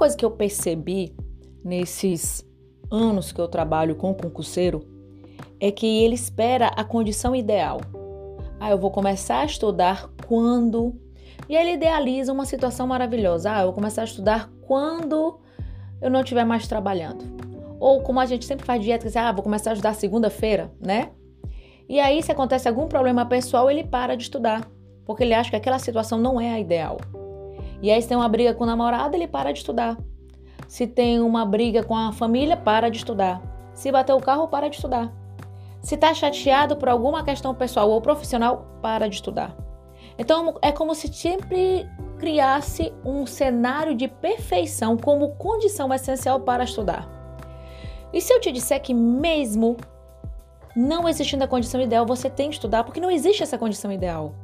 coisa que eu percebi nesses anos que eu trabalho com concurseiro é que ele espera a condição ideal. Ah, eu vou começar a estudar quando. E ele idealiza uma situação maravilhosa. Ah, eu vou começar a estudar quando eu não estiver mais trabalhando. Ou como a gente sempre faz dieta, que ah, vou começar a estudar segunda-feira, né? E aí, se acontece algum problema pessoal, ele para de estudar, porque ele acha que aquela situação não é a ideal. E aí, se tem uma briga com o namorado, ele para de estudar. Se tem uma briga com a família, para de estudar. Se bater o carro, para de estudar. Se está chateado por alguma questão pessoal ou profissional, para de estudar. Então é como se sempre criasse um cenário de perfeição como condição essencial para estudar. E se eu te disser que mesmo não existindo a condição ideal, você tem que estudar, porque não existe essa condição ideal.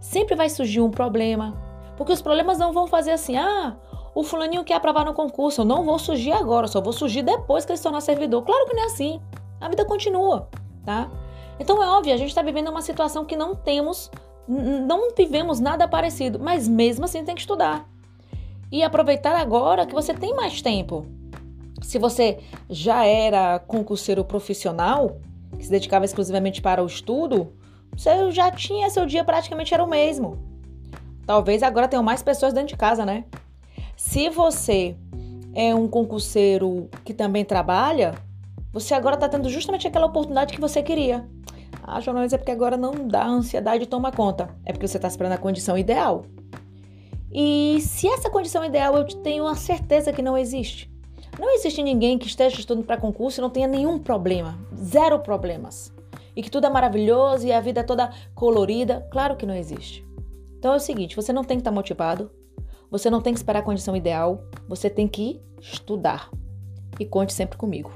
Sempre vai surgir um problema, porque os problemas não vão fazer assim, ah, o fulaninho quer aprovar no concurso, eu não vou surgir agora, só vou surgir depois que ele se tornar servidor. Claro que não é assim. A vida continua, tá? Então é óbvio, a gente está vivendo uma situação que não temos, não vivemos nada parecido, mas mesmo assim tem que estudar. E aproveitar agora que você tem mais tempo. Se você já era concurseiro profissional, que se dedicava exclusivamente para o estudo, você já tinha seu dia praticamente era o mesmo. Talvez agora tenham mais pessoas dentro de casa, né? Se você é um concurseiro que também trabalha, você agora está tendo justamente aquela oportunidade que você queria. Ah, jornalista, é porque agora não dá, a ansiedade toma conta. É porque você está esperando a condição ideal. E se essa condição ideal eu tenho a certeza que não existe. Não existe ninguém que esteja estudando para concurso e não tenha nenhum problema, zero problemas. E que tudo é maravilhoso e a vida é toda colorida. Claro que não existe. Então é o seguinte: você não tem que estar tá motivado, você não tem que esperar a condição ideal, você tem que estudar. E conte sempre comigo.